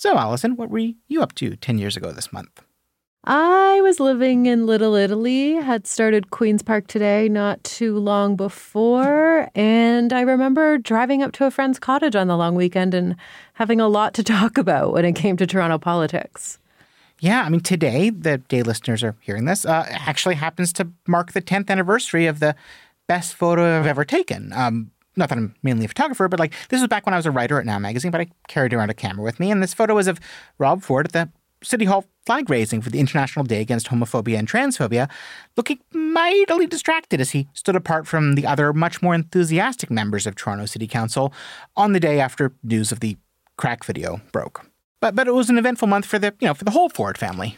So, Allison, what were you up to 10 years ago this month? I was living in Little Italy, had started Queen's Park today not too long before, and I remember driving up to a friend's cottage on the long weekend and having a lot to talk about when it came to Toronto politics. Yeah, I mean, today, the day listeners are hearing this, uh, actually happens to mark the 10th anniversary of the best photo I've ever taken. Um, not that I'm mainly a photographer, but like this was back when I was a writer at Now Magazine, but I carried around a camera with me. And this photo was of Rob Ford at the City Hall flag raising for the International Day Against Homophobia and Transphobia, looking mightily distracted as he stood apart from the other, much more enthusiastic members of Toronto City Council on the day after news of the crack video broke. But but it was an eventful month for the you know for the whole Ford family.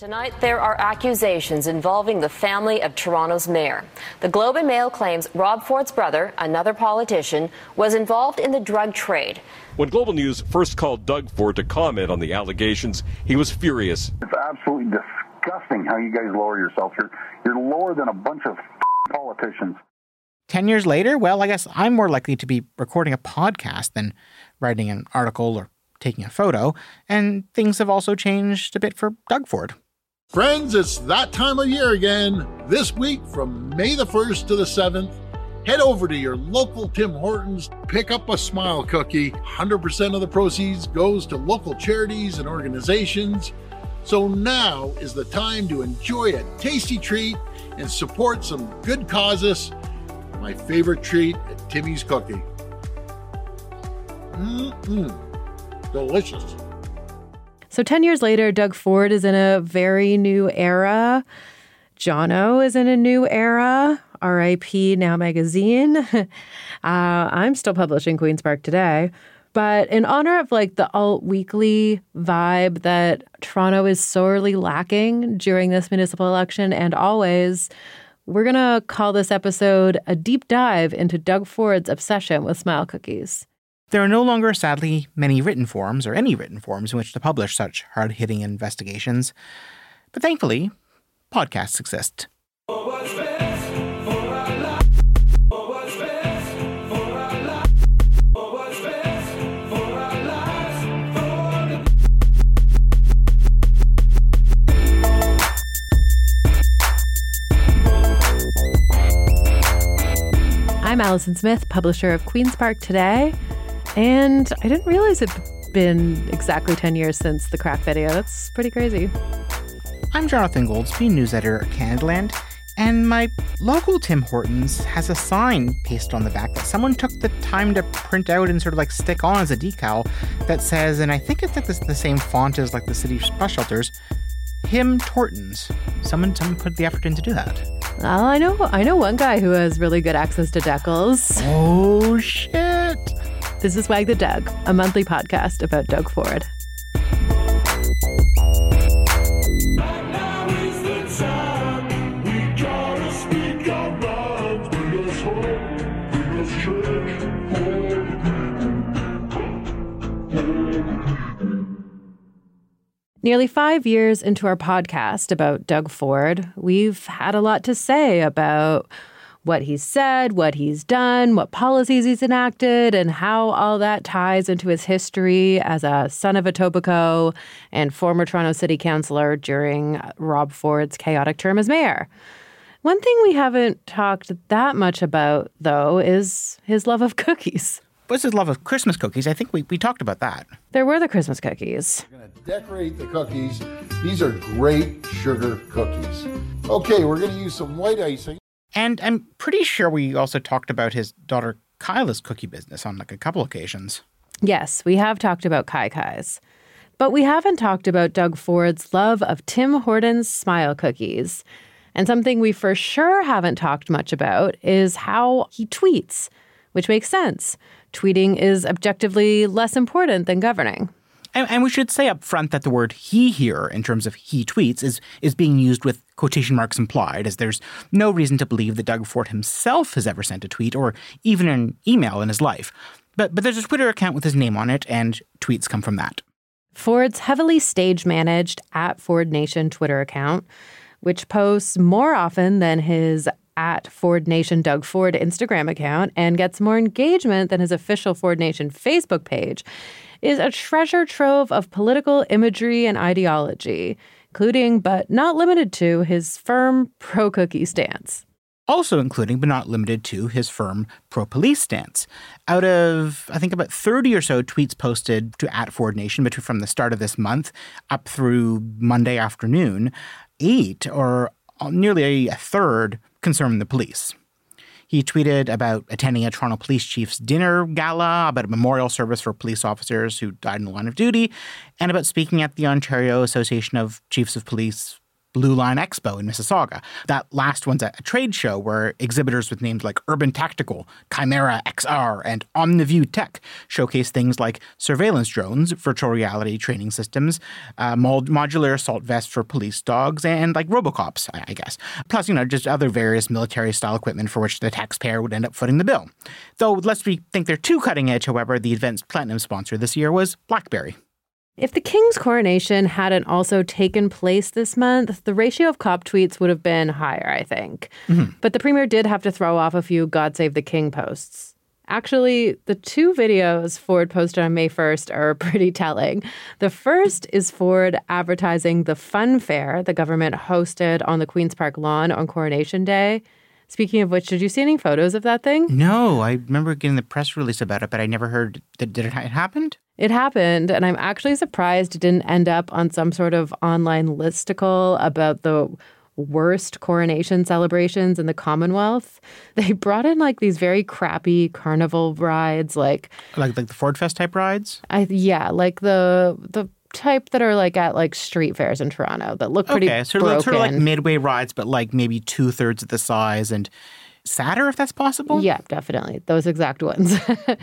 Tonight, there are accusations involving the family of Toronto's mayor. The Globe and Mail claims Rob Ford's brother, another politician, was involved in the drug trade. When Global News first called Doug Ford to comment on the allegations, he was furious. It's absolutely disgusting how you guys lower yourself. You're, you're lower than a bunch of politicians. 10 years later, well, I guess I'm more likely to be recording a podcast than writing an article or taking a photo, and things have also changed a bit for Doug Ford. Friends, it's that time of year again. This week, from May the 1st to the 7th, head over to your local Tim Hortons, pick up a smile cookie. 100% of the proceeds goes to local charities and organizations. So now is the time to enjoy a tasty treat and support some good causes. My favorite treat at Timmy's Cookie. Mmm, delicious. So 10 years later, Doug Ford is in a very new era. Jono is in a new era. RIP Now Magazine. uh, I'm still publishing Queen's Park today. But in honor of like the alt weekly vibe that Toronto is sorely lacking during this municipal election and always, we're going to call this episode a deep dive into Doug Ford's obsession with smile cookies. There are no longer, sadly, many written forms or any written forms in which to publish such hard hitting investigations. But thankfully, podcasts exist. I'm Allison Smith, publisher of Queen's Park Today. And I didn't realize it'd been exactly 10 years since the crack video. That's pretty crazy. I'm Jonathan Goldsbie, news editor at Canadaland, and my local Tim Hortons has a sign pasted on the back that someone took the time to print out and sort of like stick on as a decal that says, and I think it's like this, the same font as like the city bus shelters, Him Tortons. Someone, someone put the effort in to do that. Well, I know, I know one guy who has really good access to decals. Oh shit! This is Wag the Doug, a monthly podcast about Doug Ford. Nearly five years into our podcast about Doug Ford, we've had a lot to say about what he's said, what he's done, what policies he's enacted, and how all that ties into his history as a son of Etobicoke and former Toronto City Councillor during Rob Ford's chaotic term as mayor. One thing we haven't talked that much about, though, is his love of cookies. What's his love of Christmas cookies? I think we, we talked about that. There were the Christmas cookies. We're going to decorate the cookies. These are great sugar cookies. Okay, we're going to use some white icing. And I'm pretty sure we also talked about his daughter Kyla's cookie business on like a couple occasions. Yes, we have talked about Kai Kai's. But we haven't talked about Doug Ford's love of Tim Hortons smile cookies. And something we for sure haven't talked much about is how he tweets, which makes sense. Tweeting is objectively less important than governing. And, and, we should say up front that the word he here, in terms of he tweets, is, is being used with quotation marks implied, as there's no reason to believe that Doug Ford himself has ever sent a tweet or even an email in his life. But, but there's a Twitter account with his name on it, and tweets come from that. Ford's heavily stage managed at Ford Nation Twitter account, which posts more often than his at Ford Nation Doug Ford Instagram account and gets more engagement than his official Ford Nation Facebook page is a treasure trove of political imagery and ideology, including but not limited to his firm pro cookie stance also including but not limited to his firm pro police stance. Out of, I think, about 30 or so tweets posted to at Ford Nation between from the start of this month up through Monday afternoon, eight or nearly a third concern the police. He tweeted about attending a Toronto police chief's dinner gala, about a memorial service for police officers who died in the line of duty, and about speaking at the Ontario Association of Chiefs of Police Blue Line Expo in Mississauga. That last one's a trade show where exhibitors with names like Urban Tactical, Chimera XR, and OmniView Tech showcase things like surveillance drones, virtual reality training systems, uh, modular assault vests for police dogs, and like Robocops, I guess. Plus, you know, just other various military style equipment for which the taxpayer would end up footing the bill. Though, lest we think they're too cutting edge, however, the event's platinum sponsor this year was BlackBerry. If the king's coronation hadn't also taken place this month, the ratio of cop tweets would have been higher, I think. Mm-hmm. But the premier did have to throw off a few God Save the King posts. Actually, the two videos Ford posted on May 1st are pretty telling. The first is Ford advertising the fun fair the government hosted on the Queen's Park lawn on Coronation Day. Speaking of which, did you see any photos of that thing? No, I remember getting the press release about it, but I never heard that. It, it happened? It happened, and I'm actually surprised it didn't end up on some sort of online listicle about the worst coronation celebrations in the Commonwealth. They brought in like these very crappy carnival rides, like like like the Ford Fest type rides. I yeah, like the the type that are like at like street fairs in Toronto that look pretty okay, sort of, sort of like midway rides, but like maybe two thirds of the size and sadder if that's possible. Yeah, definitely. Those exact ones.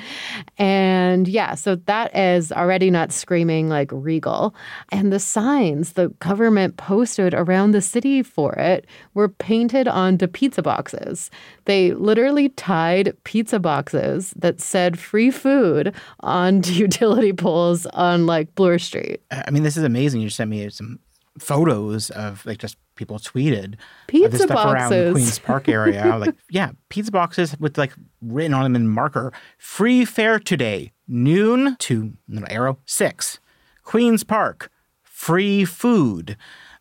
and yeah, so that is already not screaming like regal. And the signs the government posted around the city for it were painted onto pizza boxes. They literally tied pizza boxes that said free food onto utility poles on like Bloor Street. I mean, this is amazing. You sent me some photos of like just people tweeted pizza this stuff boxes. around Queens Park area. like, yeah, pizza boxes with like written on them in marker. Free fare today, noon to little arrow six. Queens Park, free food.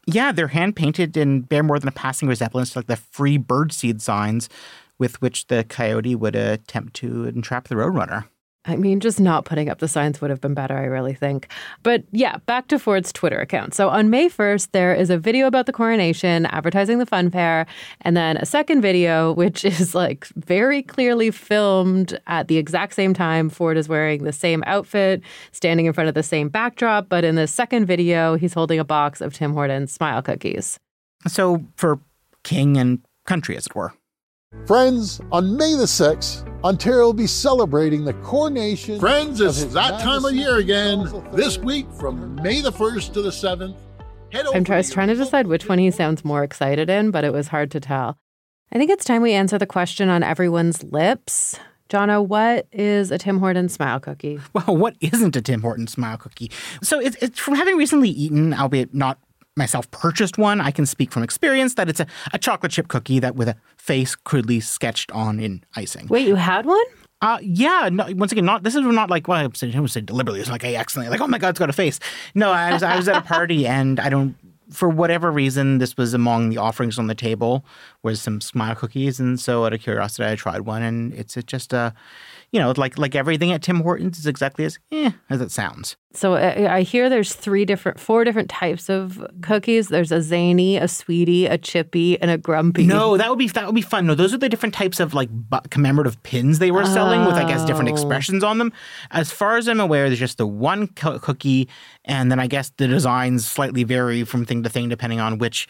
Yeah, they're hand painted and bear more than a passing resemblance to like the free birdseed signs with which the coyote would attempt to entrap the roadrunner. I mean, just not putting up the signs would have been better, I really think. But yeah, back to Ford's Twitter account. So on May 1st, there is a video about the coronation advertising the fun fair, and then a second video, which is like very clearly filmed at the exact same time. Ford is wearing the same outfit, standing in front of the same backdrop. But in the second video, he's holding a box of Tim Hortons smile cookies. So for king and country, as it were. Friends, on May the 6th, Ontario will be celebrating the coronation. Friends, it's that time of year again. This week, from May the 1st to the 7th, I'm try- trying to decide which one he sounds more excited in, but it was hard to tell. I think it's time we answer the question on everyone's lips. Jono, what is a Tim Hortons smile cookie? Well, what isn't a Tim Hortons smile cookie? So it's, it's from having recently eaten, albeit not myself purchased one, I can speak from experience that it's a, a chocolate chip cookie that with a face crudely sketched on in icing. Wait, you had one? Uh, yeah. No, once again, not this is not like well, I would say, I would say deliberately. It's like I accidentally like, oh my god, it's got a face. No, I was I was at a party and I don't for whatever reason, this was among the offerings on the table was some smile cookies, and so out of curiosity, I tried one, and it's just a, you know, like like everything at Tim Hortons is exactly as eh, as it sounds. So uh, I hear there's three different, four different types of cookies. There's a zany, a sweetie, a chippy, and a grumpy. No, that would be that would be fun. No, those are the different types of like commemorative pins they were oh. selling with, I guess, different oh. expressions on them. As far as I'm aware, there's just the one co- cookie, and then I guess the designs slightly vary from thing to thing depending on which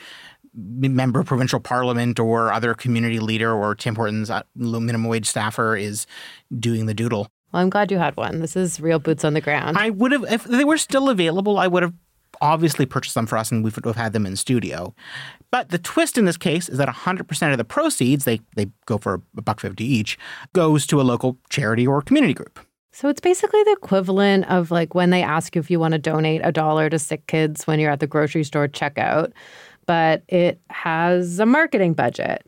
member of provincial parliament or other community leader or Tim Hortons uh, minimum wage staffer is doing the doodle. Well, I'm glad you had one. This is real boots on the ground. I would have, if they were still available, I would have obviously purchased them for us and we would have had them in studio. But the twist in this case is that 100% of the proceeds, they, they go for a buck 50 each, goes to a local charity or community group. So it's basically the equivalent of like when they ask you if you want to donate a dollar to sick kids when you're at the grocery store checkout but it has a marketing budget.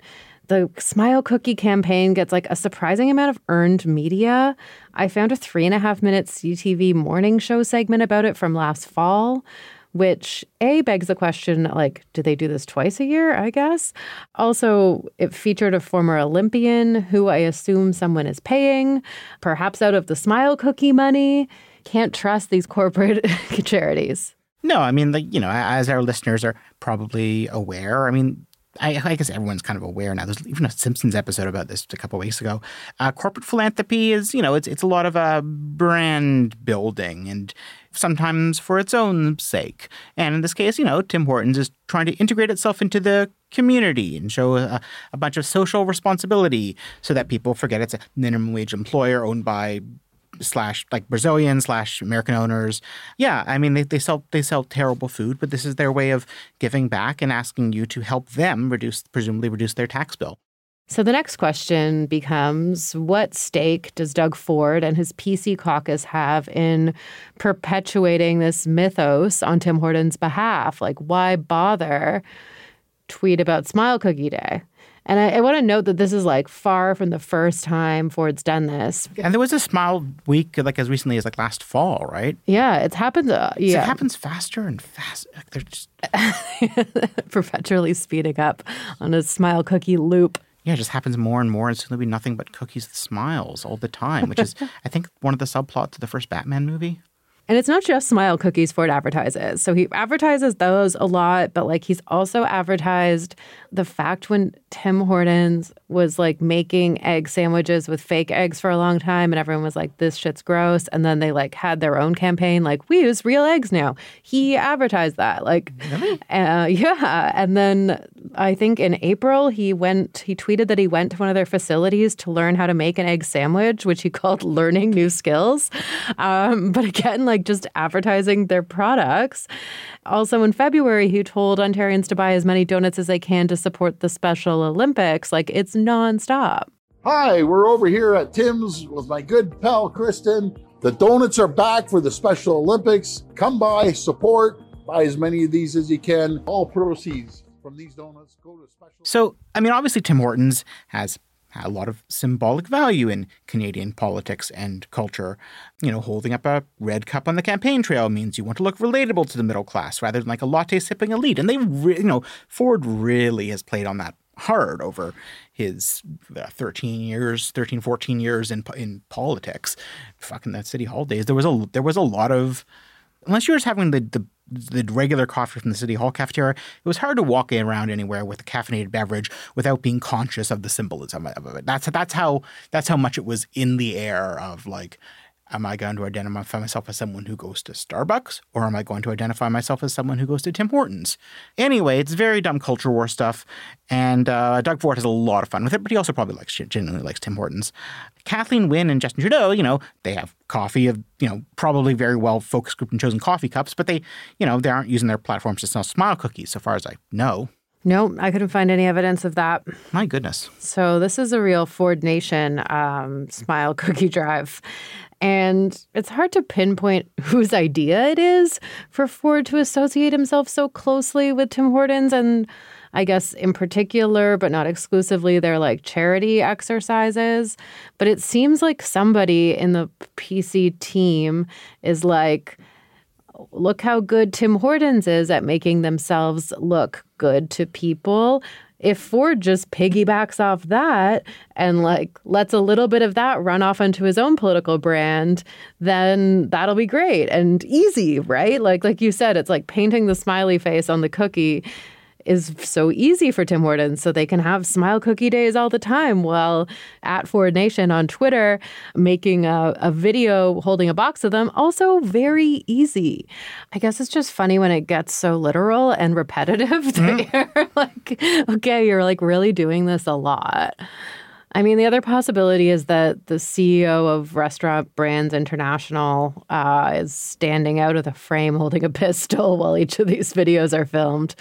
The Smile Cookie campaign gets like a surprising amount of earned media. I found a three and a half minute CTV morning show segment about it from last fall, which A begs the question like, do they do this twice a year? I guess. Also, it featured a former Olympian who I assume someone is paying, perhaps out of the Smile Cookie money. Can't trust these corporate charities. No, I mean, like, you know, as our listeners are probably aware, I mean, I, I, guess everyone's kind of aware now. There's even a Simpsons episode about this a couple weeks ago. Uh, corporate philanthropy is, you know, it's it's a lot of uh, brand building and sometimes for its own sake. And in this case, you know, Tim Hortons is trying to integrate itself into the community and show a, a bunch of social responsibility so that people forget it's a minimum wage employer owned by slash like Brazilian slash American owners. Yeah, I mean they, they sell they sell terrible food, but this is their way of giving back and asking you to help them reduce presumably reduce their tax bill. So the next question becomes what stake does Doug Ford and his PC caucus have in perpetuating this mythos on Tim Hortons' behalf? Like why bother tweet about Smile Cookie Day? And I, I want to note that this is like far from the first time Ford's done this. And there was a Smile Week like as recently as like last fall, right? Yeah, it's happened. Uh, yeah, it happens faster and faster. They're just perpetually speeding up on a Smile Cookie loop. Yeah, it just happens more and more, and soon there'll be nothing but cookies with smiles all the time, which is, I think, one of the subplots of the first Batman movie. And it's not just smile cookies Ford advertises. So he advertises those a lot, but like he's also advertised the fact when Tim Hortons was like making egg sandwiches with fake eggs for a long time and everyone was like this shit's gross and then they like had their own campaign like we use real eggs now. He advertised that like really? uh, yeah, and then I think in April he went he tweeted that he went to one of their facilities to learn how to make an egg sandwich, which he called learning new skills. Um, but again like like just advertising their products. Also, in February, he told Ontarians to buy as many donuts as they can to support the Special Olympics. Like it's nonstop. Hi, we're over here at Tim's with my good pal Kristen. The donuts are back for the Special Olympics. Come by, support, buy as many of these as you can. All proceeds from these donuts go to special. So, I mean, obviously, Tim Hortons has a lot of symbolic value in Canadian politics and culture. You know, holding up a red cup on the campaign trail means you want to look relatable to the middle class rather than like a latte sipping elite. And they, re- you know, Ford really has played on that hard over his uh, 13 years 13 14 years in in politics fucking that city hall days there was a there was a lot of unless you're just having the, the the regular coffee from the city hall cafeteria, it was hard to walk around anywhere with a caffeinated beverage without being conscious of the symbolism of it. That's that's how that's how much it was in the air of like am I going to identify myself as someone who goes to Starbucks or am I going to identify myself as someone who goes to Tim Hortons? Anyway, it's very dumb culture war stuff. And uh, Doug Ford has a lot of fun with it, but he also probably likes genuinely likes Tim Hortons. Kathleen Wynne and Justin Trudeau, you know, they have coffee of, you know, probably very well focus group and chosen coffee cups, but they, you know, they aren't using their platforms to sell smile cookies, so far as I know. No, I couldn't find any evidence of that. My goodness. So this is a real Ford Nation um, smile cookie drive. And it's hard to pinpoint whose idea it is for Ford to associate himself so closely with Tim Hortons. And I guess in particular, but not exclusively, their like charity exercises. But it seems like somebody in the PC team is like, look how good Tim Hortons is at making themselves look good to people if Ford just piggybacks off that and like lets a little bit of that run off onto his own political brand, then that'll be great and easy, right? Like like you said, it's like painting the smiley face on the cookie is so easy for Tim Hortons. So they can have smile cookie days all the time while at Ford Nation on Twitter making a, a video holding a box of them, also very easy. I guess it's just funny when it gets so literal and repetitive mm-hmm. you're like, okay, you're like really doing this a lot. I mean, the other possibility is that the CEO of Restaurant Brands International uh, is standing out of the frame holding a pistol while each of these videos are filmed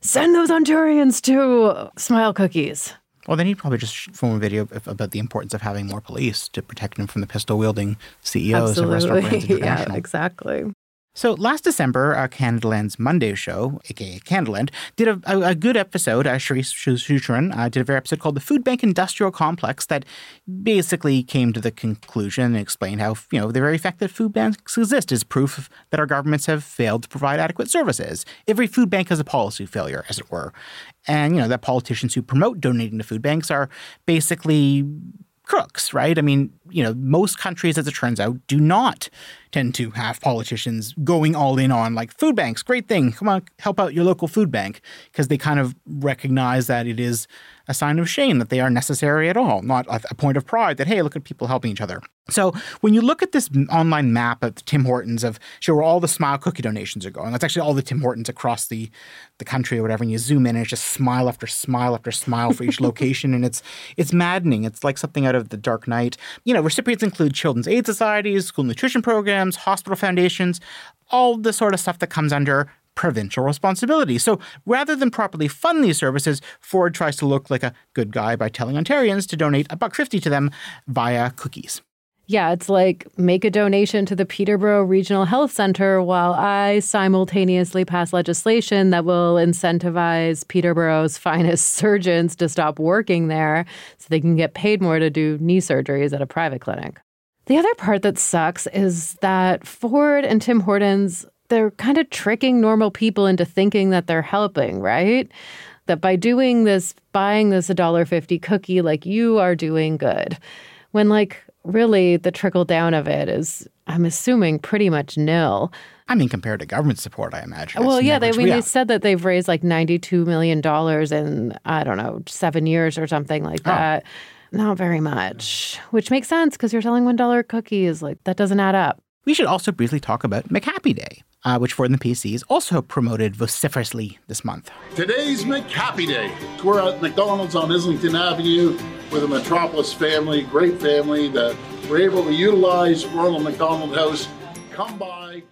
send those Ontarians to Smile Cookies. Well, then he'd probably just film a video about the importance of having more police to protect him from the pistol wielding CEOs Absolutely. of restaurant brands yeah, exactly. So last December, uh, Canadaland's Monday show, aka Canadaland, did a, a, a good episode. Uh, Schuchran uh, did a very episode called "The Food Bank Industrial Complex" that basically came to the conclusion and explained how you know the very fact that food banks exist is proof that our governments have failed to provide adequate services. Every food bank has a policy failure, as it were, and you know that politicians who promote donating to food banks are basically crooks, right? I mean, you know, most countries, as it turns out, do not tend to have politicians going all in on like food banks, great thing. Come on, help out your local food bank because they kind of recognize that it is a sign of shame that they are necessary at all, not a point of pride that, hey, look at people helping each other. So when you look at this online map of Tim Hortons of show where all the smile cookie donations are going, that's actually all the Tim Hortons across the, the country or whatever, and you zoom in and it's just smile after smile after smile for each location, and it's it's maddening. It's like something out of the Dark Knight. You know, recipients include children's aid societies, school nutrition programs, hospital foundations, all the sort of stuff that comes under provincial responsibility. So rather than properly fund these services, Ford tries to look like a good guy by telling Ontarians to donate a buck fifty to them via cookies. Yeah, it's like make a donation to the Peterborough Regional Health Center while I simultaneously pass legislation that will incentivize Peterborough's finest surgeons to stop working there so they can get paid more to do knee surgeries at a private clinic. The other part that sucks is that Ford and Tim Hortons they're kind of tricking normal people into thinking that they're helping, right? That by doing this, buying this $1.50 cookie, like you are doing good. When, like, really the trickle down of it is, I'm assuming, pretty much nil. I mean, compared to government support, I imagine. Well, yeah, they, I mean, they said that they've raised like $92 million in, I don't know, seven years or something like that. Oh. Not very much, which makes sense because you're selling $1 cookies. Like, that doesn't add up. We should also briefly talk about McHappy Day uh, which Ford and the PC is also promoted vociferously this month. Today's McHappy Day. We're at McDonald's on Islington Avenue with a Metropolis family, great family that we're able to utilize Ronald McDonald House. Come by.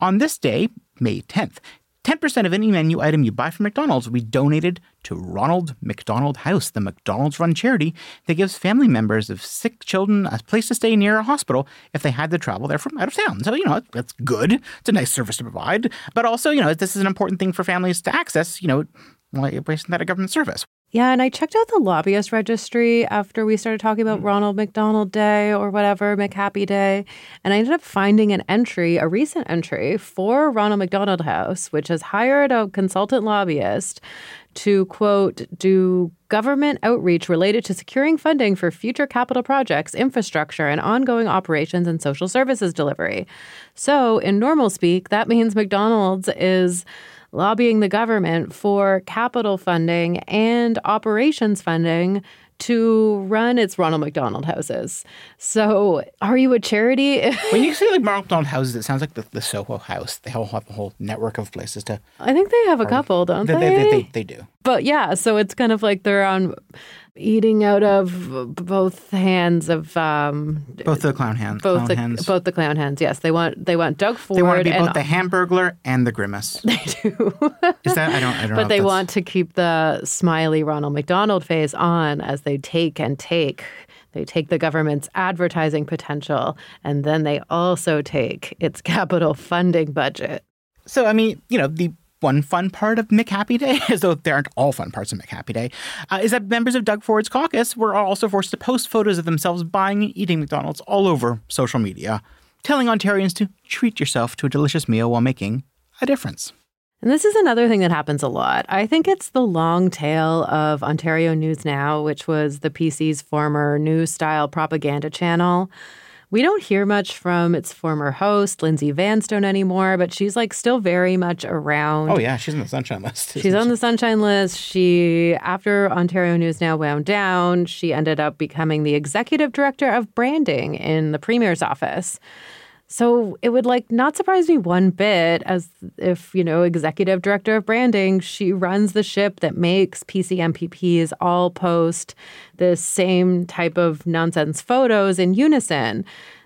On this day, May 10th, 10% of any menu item you buy from McDonald's will be donated to Ronald McDonald House, the McDonald's run charity that gives family members of sick children a place to stay near a hospital if they had to travel there from out of town. So, you know, that's good. It's a nice service to provide. But also, you know, this is an important thing for families to access, you know, why wasn't that a government service? Yeah, and I checked out the lobbyist registry after we started talking about mm. Ronald McDonald Day or whatever, McHappy Day. And I ended up finding an entry, a recent entry for Ronald McDonald House, which has hired a consultant lobbyist to quote, do government outreach related to securing funding for future capital projects, infrastructure, and ongoing operations and social services delivery. So, in normal speak, that means McDonald's is lobbying the government for capital funding and operations funding to run its Ronald McDonald houses. So, are you a charity? when you say like Ronald McDonald houses, it sounds like the, the Soho House. They all have a whole network of places to. I think they have a couple, don't they? They, they, they, they do. But yeah, so it's kind of like they're on eating out of both hands of um, both the clown hands. Both clown the hands. both the clown hands. Yes, they want they want Doug Ford. They want to be and, both the Hamburglar and the Grimace. They do. Is that I don't I don't. But they want to keep the smiley Ronald McDonald face on as they take and take. They take the government's advertising potential, and then they also take its capital funding budget. So I mean, you know, the one fun part of McHappy Day, as though there aren't all fun parts of McHappy Day, uh, is that members of Doug Ford's caucus were also forced to post photos of themselves buying and eating McDonald's all over social media, telling Ontarians to treat yourself to a delicious meal while making a difference. And this is another thing that happens a lot. I think it's the long tail of Ontario News Now, which was the PC's former news style propaganda channel. We don't hear much from its former host, Lindsay Vanstone, anymore, but she's like still very much around. Oh, yeah. She's on the Sunshine List. She's on the Sunshine List. She, after Ontario News Now wound down, she ended up becoming the executive director of branding in the Premier's office. So it would like not surprise me one bit as if, you know, executive director of branding, she runs the ship that makes PCMPPs all post the same type of nonsense photos in unison.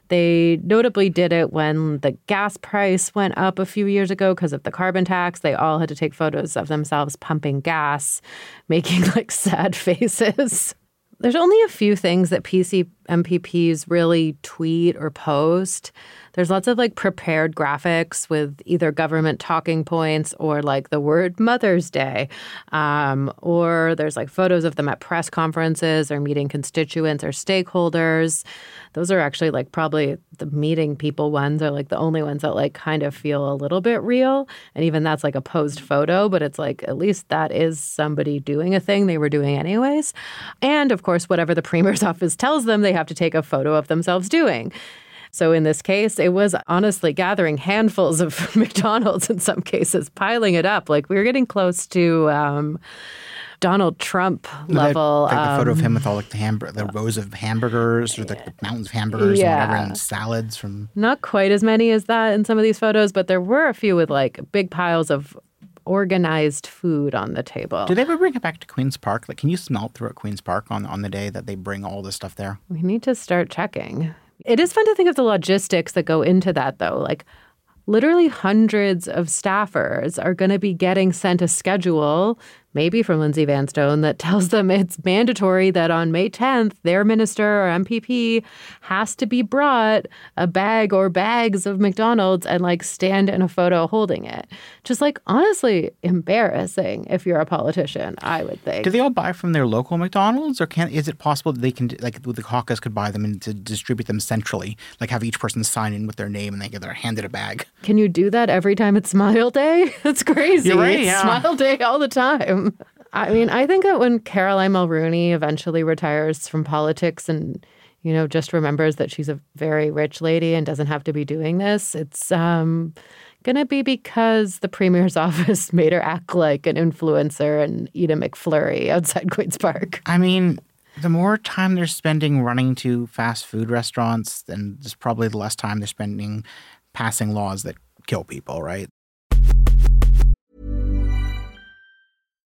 They notably did it when the gas price went up a few years ago because of the carbon tax. They all had to take photos of themselves pumping gas, making like sad faces. There's only a few things that PC MPPs really tweet or post There's lots of like prepared graphics with either government talking points or like the word Mother's Day. Um, or there's like photos of them at press conferences or meeting constituents or stakeholders. Those are actually like probably the meeting people ones are like the only ones that like kind of feel a little bit real. And even that's like a posed photo, but it's like at least that is somebody doing a thing they were doing anyways. And of course, whatever the premier's office tells them, they have to take a photo of themselves doing. So in this case, it was honestly gathering handfuls of McDonald's in some cases, piling it up. Like we were getting close to um, Donald Trump level. Like the photo of um, him with all like the hamburger, the rows of hamburgers or the, the mountains of hamburgers Yeah. and whatever, and salads from. Not quite as many as that in some of these photos, but there were a few with like big piles of organized food on the table. Did they ever bring it back to Queens Park? Like, can you smell it through at Queens Park on on the day that they bring all this stuff there? We need to start checking. It is fun to think of the logistics that go into that, though. Like, literally hundreds of staffers are going to be getting sent a schedule, maybe from Lindsay Vanstone, that tells them it's mandatory that on May 10th, their minister or MPP has to be brought a bag or bags of McDonald's and like stand in a photo holding it. Just like honestly embarrassing if you're a politician, I would think. Do they all buy from their local McDonald's, or can is it possible that they can like the caucus could buy them and to distribute them centrally, like have each person sign in with their name and they get their handed a bag? Can you do that every time it's Smile Day? That's crazy. Right, yeah. Smile Day all the time. I mean, I think that when Caroline Mulroney eventually retires from politics and you know just remembers that she's a very rich lady and doesn't have to be doing this, it's um gonna be because the premier's office made her act like an influencer and eat a McFlurry outside Queens Park. I mean, the more time they're spending running to fast food restaurants, then there's probably the less time they're spending passing laws that kill people, right?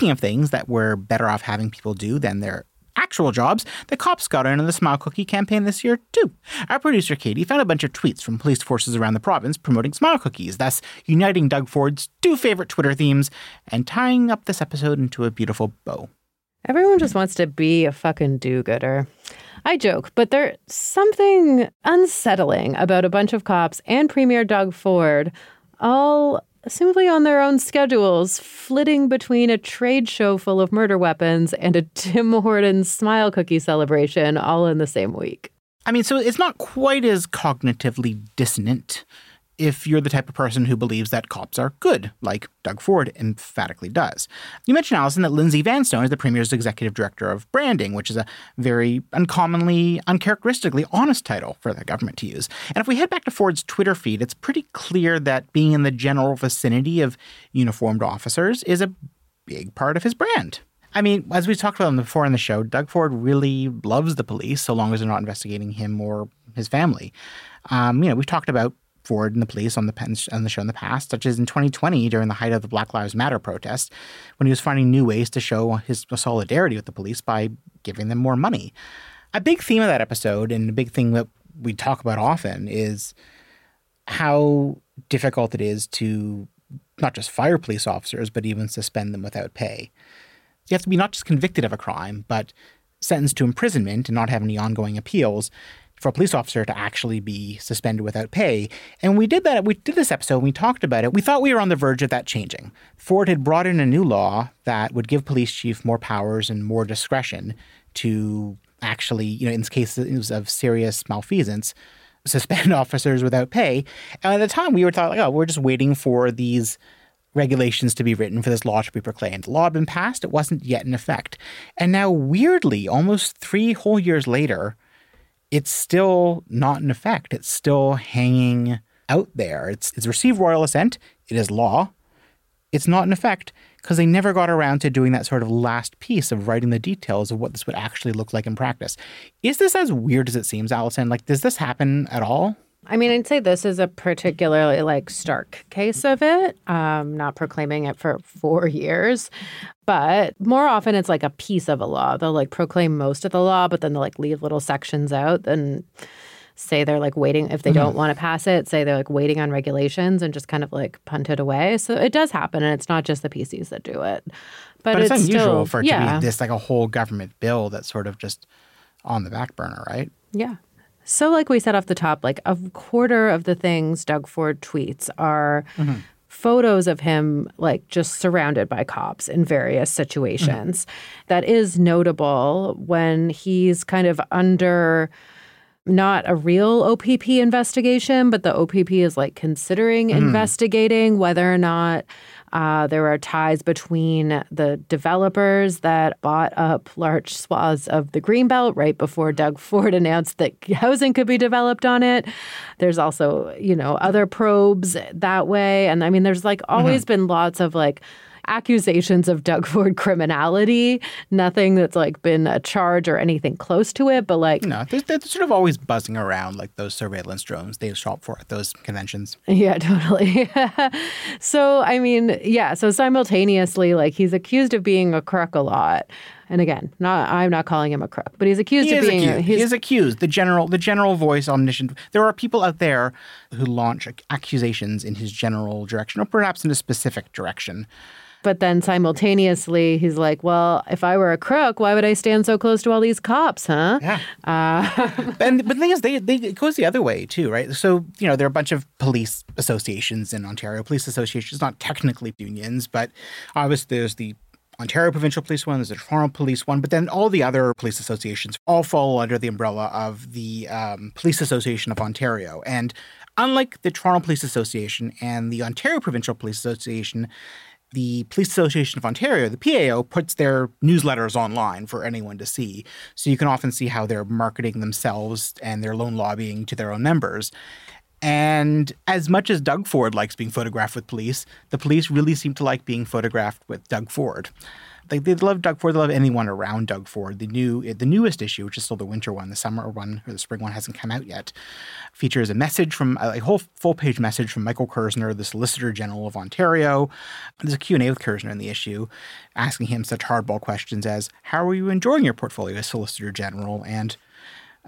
Speaking of things that we're better off having people do than their actual jobs, the cops got in on the Smile Cookie campaign this year, too. Our producer Kattie found a bunch of tweets from police forces around the province promoting Smile Cookies, thus uniting Doug Ford's two favorite Twitter themes and tying up this episode into a beautiful bow. Everyone just wants to be a fucking do gooder. I joke, but there's something unsettling about a bunch of cops and Premier Doug Ford all simply on their own schedules, flitting between a trade show full of murder weapons and a Tim Hortons smile cookie celebration all in the same week. I mean, so it's not quite as cognitively dissonant if you're the type of person who believes that cops are good, like Doug Ford emphatically does. You mentioned, Allison, that Lindsay Vanstone is the Premier's executive director of branding, which is a very uncommonly, uncharacteristically honest title for the government to use. And if we head back to Ford's Twitter feed, it's pretty clear that being in the general vicinity of uniformed officers is a big part of his brand. I mean, as we talked about before in the show, Doug Ford really loves the police so long as they're not investigating him or his family. Um, you know, we've talked about Ford and the police on the pen- on the show in the past, such as in 2020 during the height of the Black Lives Matter protest, when he was finding new ways to show his solidarity with the police by giving them more money. A big theme of that episode, and a big thing that we talk about often, is how difficult it is to not just fire police officers, but even suspend them without pay. You have to be not just convicted of a crime, but sentenced to imprisonment and not have any ongoing appeals for a police officer to actually be suspended without pay. And we did that. We did this episode. We talked about it. We thought we were on the verge of that changing. Ford had brought in a new law that would give police chief more powers and more discretion to actually, you know, in cases of serious malfeasance, suspend officers without pay. And at the time, we were thought like, oh, we're just waiting for these regulations to be written for this law to be proclaimed. The law had been passed, it wasn't yet in effect. And now, weirdly, almost three whole years later, it's still not in effect. It's still hanging out there. It's, it's received royal assent. It is law. it's not in effect because they never got around to doing that sort of last piece of writing the details of what this would actually look like in practice. Is this as weird as it seems, Allison? Like, does this happen at all? I mean, I'd say this is a particularly like stark case of it. Um, not proclaiming it for four years, but more often it's like a piece of a law. They'll like proclaim most of the law, but then they'll like leave little sections out and say they're like waiting if they don't want to pass it. Say they're like waiting on regulations and just kind of like punt it away. So it does happen, and it's not just the PCs that do it. But, But it's, unusual still, for it yeah, to be this like a whole government bill that's sort of just on the back burner, right? Yeah. So, like we said off the top, like a quarter of the things Doug Ford tweets are mm-hmm. photos of him, like just surrounded by cops in various situations. That is notable when he's kind of under not a real OPP investigation, but the OPP is like considering mm. investigating whether or not uh, there are ties between the developers that bought up large swaths of the Greenbelt right before Doug Ford announced that housing could be developed on it. There's also, you know, other probes that way. And I mean, there's like always been lots of like, accusations of Doug Ford criminality. Nothing that's like been a charge or anything close to it, but like No, they're, they're sort of always buzzing around like those surveillance drones they shop for at those conventions. Yeah, totally. so, I mean, yeah, so simultaneously, like he's accused of being a crook a lot. And again, not I'm not calling him a crook, but he's accused He of being accused. he's he is accused. The general, the general voice, omniscient. There are people out there who launch accusations in his general direction, or perhaps in a specific direction. but then simultaneously he's like, Well, if I were a crook, why would I stand so close to all these cops, huh? Yeah. Uh, and but the thing is, they, they it goes the other way too, right? So you know there are a bunch of police associations in Ontario. Police associations, not technically unions, but obviously there's the Ontario Provincial Police one, there's the Toronto Police one, but then all the other police associations all fall under the umbrella of the um, Police Association of Ontario. And unlike the Toronto Police Association and the Ontario Provincial Police Association, the Police Association of Ontario, the PAO, puts their newsletters online for anyone to see. So you can often see how they're marketing themselves and their loan lobbying to their own members. And as much as Doug Ford likes being photographed with police, the police really seem to like being photographed with Doug Ford. Like they love Doug Ford, they love anyone around Doug Ford. The new, eh, the newest issue, which is still the winter one, the summer one or the spring one hasn't come out yet, features a message from a whole full page message from Michael Kerzner, the Solicitor General of Ontario. There's a Q&A with Kerzner in the issue, asking him such hardball questions as, "How are you enjoying your portfolio as Solicitor General?" and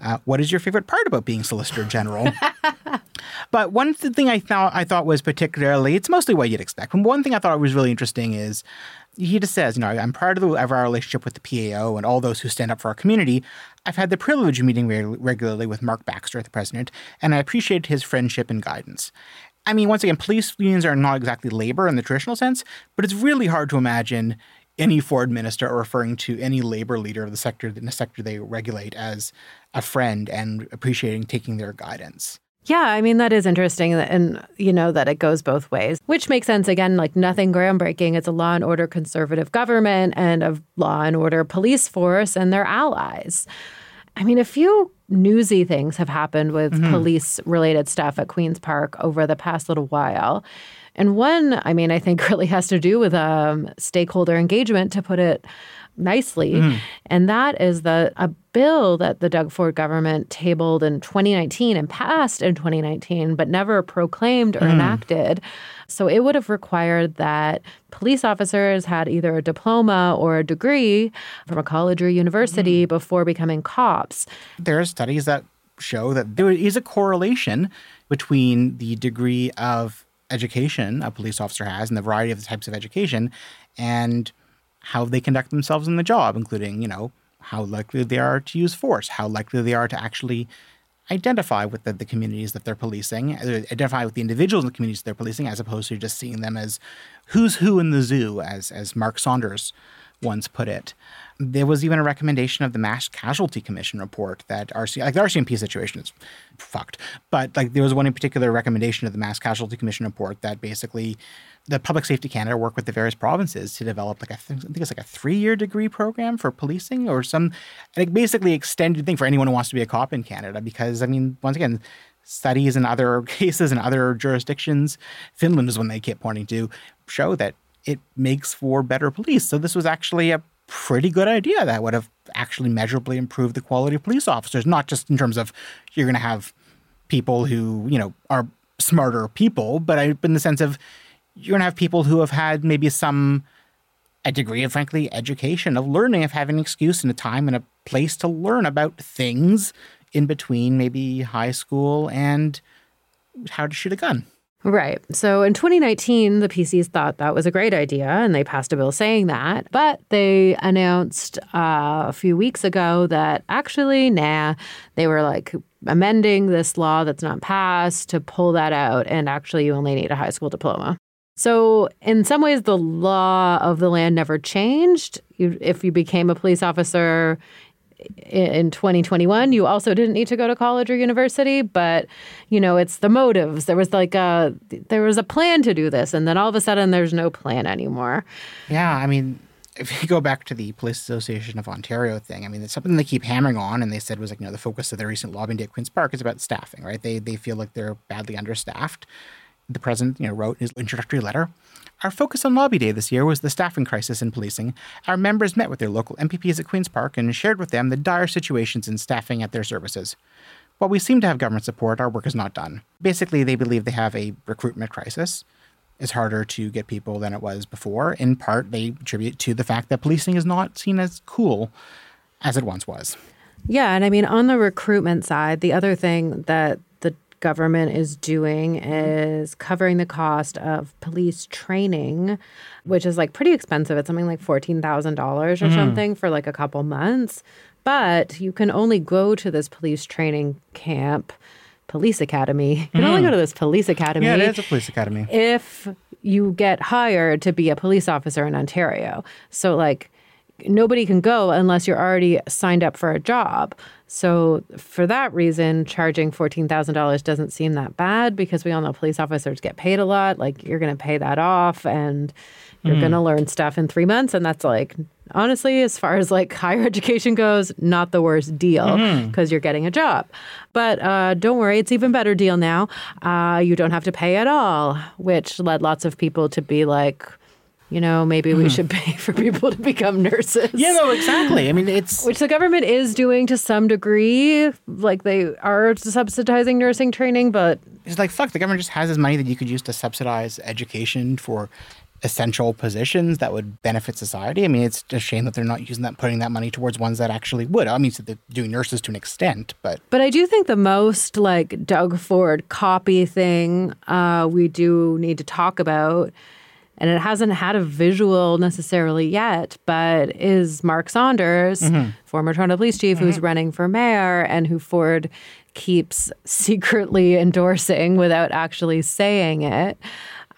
uh, what is your favorite part about being Solicitor General? but one th- thing I thought I thought was particularly it's mostly what you'd expect. But one thing I thought was really interesting is he just says, you know, I'm proud of, the, of our relationship with the PAO and all those who stand up for our community. I've had the privilege of meeting reg- regularly with Mark Baxter, the president, and I appreciate his friendship and guidance. I mean, once again, police unions are not exactly labor in the traditional sense, but it's really hard to imagine any Ford minister or referring to any labor leader of the sector in the sector they regulate as a friend and appreciating taking their guidance. Yeah, I mean that is interesting, and you know that it goes both ways, which makes sense. Again, like nothing groundbreaking. It's a law and order conservative government and a law and order police force and their allies. I mean, a few newsy things have happened with mm-hmm. police related stuff at Queen's Park over the past little while. And one, I mean, I think really has to do with um, stakeholder engagement, to put it nicely. Mm-hmm. And that is the a bill that the Doug Ford government tabled in 2019 and passed in 2019, but never proclaimed or mm. enacted. So it would have required that police officers had either a diploma or a degree from a college or university mm. before becoming cops. There are studies that show that there is a correlation between the degree of education a police officer has and the variety of the types of education and how they conduct themselves in the job, including, you know, how likely they are to use force, how likely they are to actually identify with the, the communities that they're policing, uh, identify with the individuals in the communities they're policing, as opposed to just seeing them as who's who in the zoo, as as Mark Saunders once put it. There was even a recommendation of the Mass Casualty Commission report that RC like the RCMP situation is fucked, but like there was one in particular recommendation of the Mass Casualty Commission report that basically the Public Safety Canada worked with the various provinces to develop like I think it's like a three year degree program for policing or some like basically extended thing for anyone who wants to be a cop in Canada because I mean once again studies in other cases in other jurisdictions Finland is one they keep pointing to show that it makes for better police. So this was actually a pretty good idea that would have actually measurably improved the quality of police officers, not just in terms of you're going to have people who, you know, are smarter people, but in the sense of you're going to have people who have had maybe some a degree of frankly education of learning of having an excuse and a time and a place to learn about things in between maybe high school and how to shoot a gun. Right. So in 2019, the PCs thought that was a great idea and they passed a bill saying that. But they announced uh, a few weeks ago that actually, nah, they were like amending this law that's not passed to pull that out. And actually, you only need a high school diploma. So, in some ways, the law of the land never changed. You, if you became a police officer in 2021, you also didn't need to go to college or university. But you know, it's the motives. There was like a there was a plan to do this, and then all of a sudden, there's no plan anymore. Yeah, I mean, if you go back to the Police Association of Ontario thing, I mean, it's something they keep hammering on, and they said was like, you know, the focus of their recent lobbying day at Queen's Park is about staffing, right? They they feel like they're badly understaffed the president you know, wrote his introductory letter. Our focus on Lobby Day this year was the staffing crisis in policing. Our members met with their local MPPs at Queen's Park and shared with them the dire situations in staffing at their services. While we seem to have government support, our work is not done. Basically, they believe they have a recruitment crisis. It's harder to get people than it was before. In part, they attribute to the fact that policing is not seen as cool as it once was. Yeah, and I mean, on the recruitment side, the other thing that government is doing is covering the cost of police training, which is like pretty expensive. It's something like $14,000 or mm. something for like a couple months. But you can only go to this police training camp, police academy. You can mm. only go to this police academy. Yeah, it is a police academy. If you get hired to be a police officer in Ontario. So, like, nobody can go unless you're already signed up for a job. So, for that reason, charging $14,000 doesn't seem that bad because we all know police officers get paid a lot. Like, you're going to pay that off and you're mm. going to learn stuff in three months. And that's like, honestly, as far as like higher education goes, not the worst deal because mm-hmm. you're getting a job. But uh, don't worry, it's even better deal now. Uh, you don't have to pay at all, which led lots of people to be like, you know, maybe we hmm. should pay for people to become nurses. Yeah, no, exactly. I mean, it's which the government is doing to some degree. Like they are subsidizing nursing training, but it's like fuck. The government just has this money that you could use to subsidize education for essential positions that would benefit society. I mean, it's a shame that they're not using that, putting that money towards ones that actually would. I mean, so they're doing nurses to an extent, but but I do think the most like Doug Ford copy thing uh, we do need to talk about and it hasn't had a visual necessarily yet, but is Mark Saunders, mm-hmm. former Toronto police chief, mm-hmm. who's running for mayor and who Ford keeps secretly endorsing without actually saying it.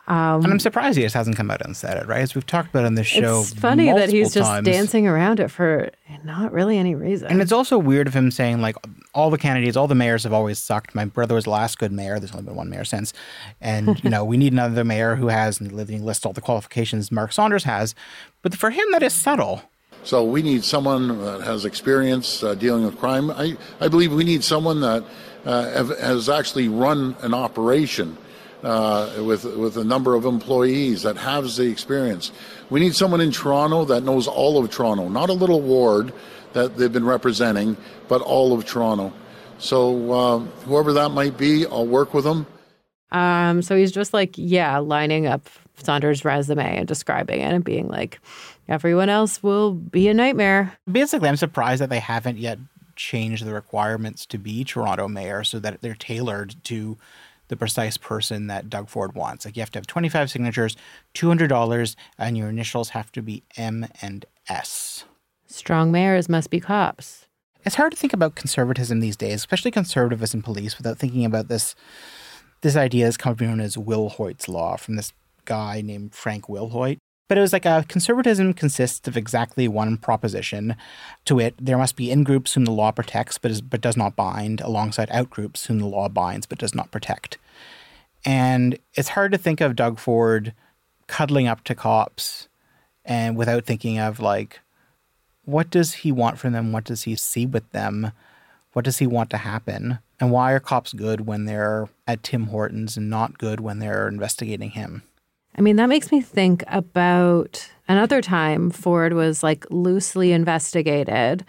Um, and I'm surprised he just hasn't come out and said it, right? As we've talked about on this show. It's funny that he's just times. dancing around it for not really any reason. And it's also weird of him saying, like, all the candidates, all the mayors have always sucked. My brother was the last good mayor. There's only been one mayor since. And, you know, we need another mayor who has, and living list all the qualifications Mark Saunders has. But for him, that is subtle. So we need someone that has experience uh, dealing with crime. I, I believe we need someone that uh, have, has actually run an operation uh, with with a number of employees that has the experience. We need someone in Toronto that knows all of Toronto, not a little ward that they've been representing, but all of Toronto. So uh, whoever that might be, I'll work with them. Um, so he's just like, yeah, lining up Saunders' resume and describing it and being like, everyone else will be a nightmare. Basically, I'm surprised that they haven't yet changed the requirements to be Toronto mayor so that they're tailored to the precise person that Doug Ford wants. Like you have to have 25 signatures, $200, and your initials have to be M and S. Strong mayors must be cops. It's hard to think about conservatism these days, especially conservatives in police, without thinking about this. This idea is commonly known as Wilhoit's law from this guy named Frank Wilhoit. But it was like a conservatism consists of exactly one proposition. To it, there must be in groups whom the law protects but, is, but does not bind, alongside out groups whom the law binds but does not protect. And it's hard to think of Doug Ford cuddling up to cops and without thinking of like, what does he want from them? What does he see with them? What does he want to happen? And why are cops good when they're at Tim Hortons and not good when they're investigating him? I mean, that makes me think about another time Ford was like loosely investigated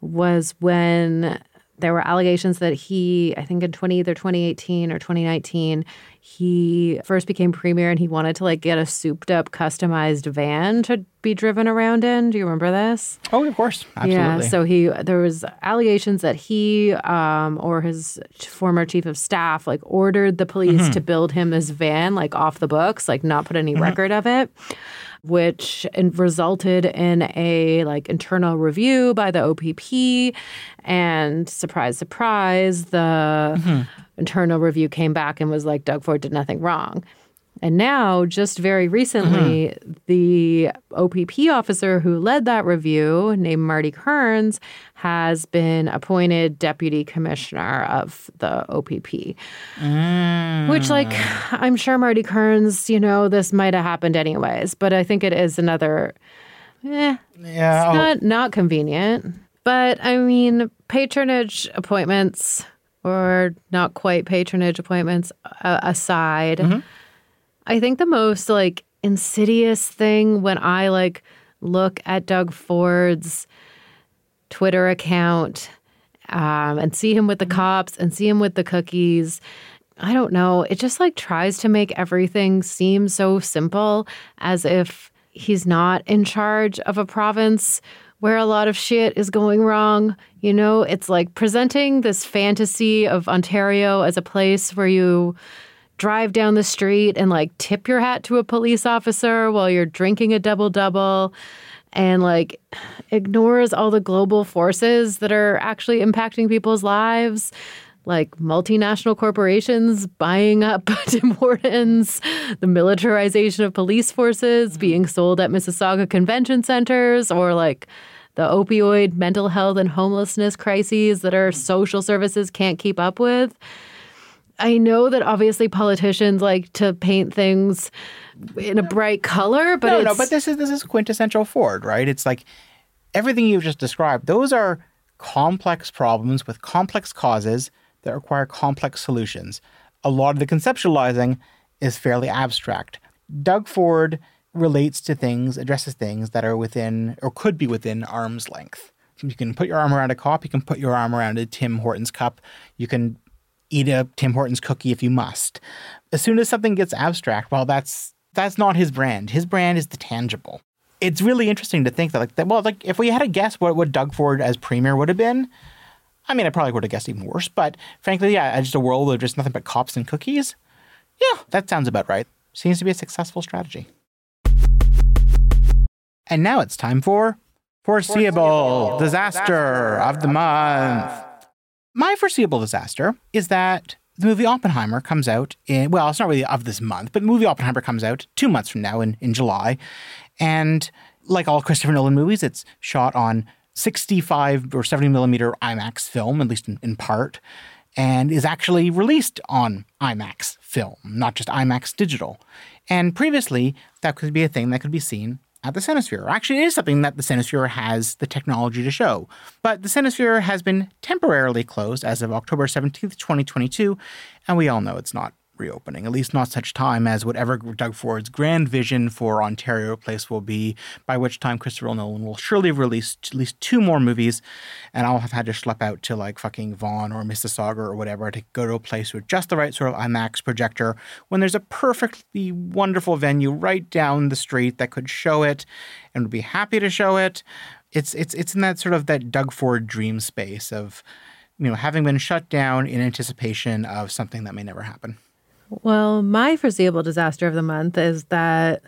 was when there were allegations that he, I think in 20 either 2018 or 2019, he first became premier and he wanted to like get a souped up customized van to be driven around in. Do you remember this? Oh, of course. Absolutely. Yeah. So he there was allegations that he um, or his former chief of staff like ordered the police Mm-hmm. to build him this van like off the books, like not put any record of it which resulted in a like internal review by the OPP and surprise surprise the mm-hmm. internal review came back and was like Doug Ford did nothing wrong. And now, just very recently, mm-hmm. the OPP officer who led that review, named Marty Kearns, has been appointed deputy commissioner of the OPP. Mm. Which, like, I'm sure Marty Kearns, you know, this might have happened anyways, but I think it is another, eh, Yeah. oh, not not convenient. But I mean, patronage appointments or not quite patronage appointments aside, mm-hmm. I think the most like insidious thing when I like look at Doug Ford's Twitter account um, and see him with the cops and see him with the cookies. I don't know. It just like tries to make everything seem so simple as if he's not in charge of a province where a lot of shit is going wrong. You know, it's like presenting this fantasy of Ontario as a place where you drive down the street and like tip your hat to a police officer while you're drinking a double double and like ignores all the global forces that are actually impacting people's lives like multinational corporations buying up Tim Hortons, the militarization of police forces mm-hmm. being sold at Mississauga convention centers, or like the opioid mental health and homelessness crises that our mm-hmm. social services can't keep up with. I know that obviously politicians like to paint things in a bright color, but no, it's, no, but this is this is quintessential Ford, right? It's like everything you've just described. Those are complex problems with complex causes that require complex solutions. A lot of the conceptualizing is fairly abstract. Doug Ford relates to things, addresses things that are within or could be within arm's length. You can put your arm around a cop. You can put your arm around a Tim Hortons cup. You can eat a Tim Hortons cookie if you must. As soon as something gets abstract, well, that's that's not his brand. His brand is the tangible. It's really interesting to think that, like, that, well, like if we had a guess what what Doug Ford as premier would have been, I mean, I probably would have guessed even worse. But frankly, yeah, just a world of just nothing but cops and cookies. Yeah, that sounds about right. Seems to be a successful strategy. And now it's time for foreseeable, disaster, of the month. My foreseeable disaster is that the movie Oppenheimer comes out in, well, it's not really of this month, but the movie Oppenheimer comes out two months from now in, in July. And like all Christopher Nolan movies, it's shot on 65 or 70 millimeter IMAX film, at least in, in part, and is actually released on IMAX film, not just IMAX digital. And previously, that could be a thing that could be seen at the Cinesphere. Actually, it is something that the Cinesphere has the technology to show. But the Cinesphere has been temporarily closed as of October 17th, 2022, and we all know it's not reopening, at least not such time as whatever Doug Ford's grand vision for Ontario Place will be, by which time Christopher Nolan will surely have released at least two more movies, and I'll have had to schlep out to like fucking Vaughan or Mississauga or whatever to go to a place with just the right sort of IMAX projector when there's a perfectly wonderful venue right down the street that could show it and would be happy to show it. It's it's it's in that sort of that Doug Ford dream space of you know having been shut down in anticipation of something that may never happen. Well, my foreseeable disaster of the month is that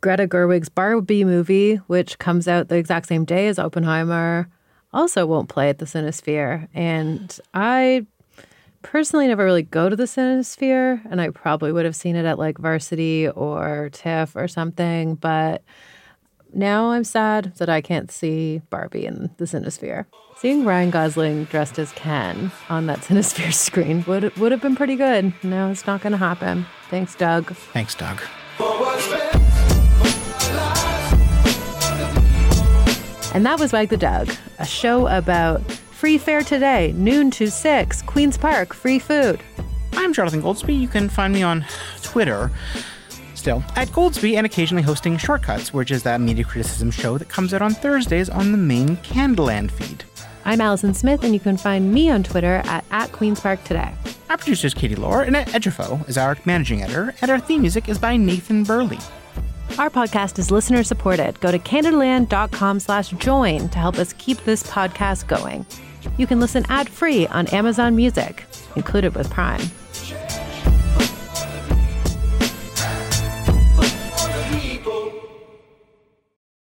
Greta Gerwig's Barbie movie, which comes out the exact same day as Oppenheimer, also won't play at the Cinesphere. And I personally never really go to the Cinesphere, and I probably would have seen it at like Varsity or TIFF or something. But now I'm sad that I can't see Barbie in the Cinesphere. Seeing Ryan Gosling dressed as Ken on that Cinesphere screen would would have been pretty good. No, it's not going to happen. Thanks, Doug. Thanks, Doug. And that was Wag the Doug, a show about free fare today, noon to six, Queens Park, free food. I'm Jonathan Goldsbie. You can find me on Twitter Still, at Goldsbie and occasionally hosting Shortcuts, which is that media criticism show that comes out on Thursdays on the main Canadaland feed. I'm Allison Smith, and you can find me on Twitter at, at Queen's Park Today. Our producer is Kattie Laur, Annette Ejiofor is our managing editor, and our theme music is by Nathan Burley. Our podcast is listener supported. Go to canadaland.com slash join to help us keep this podcast going. You can listen ad-free on Amazon Music, included with Prime.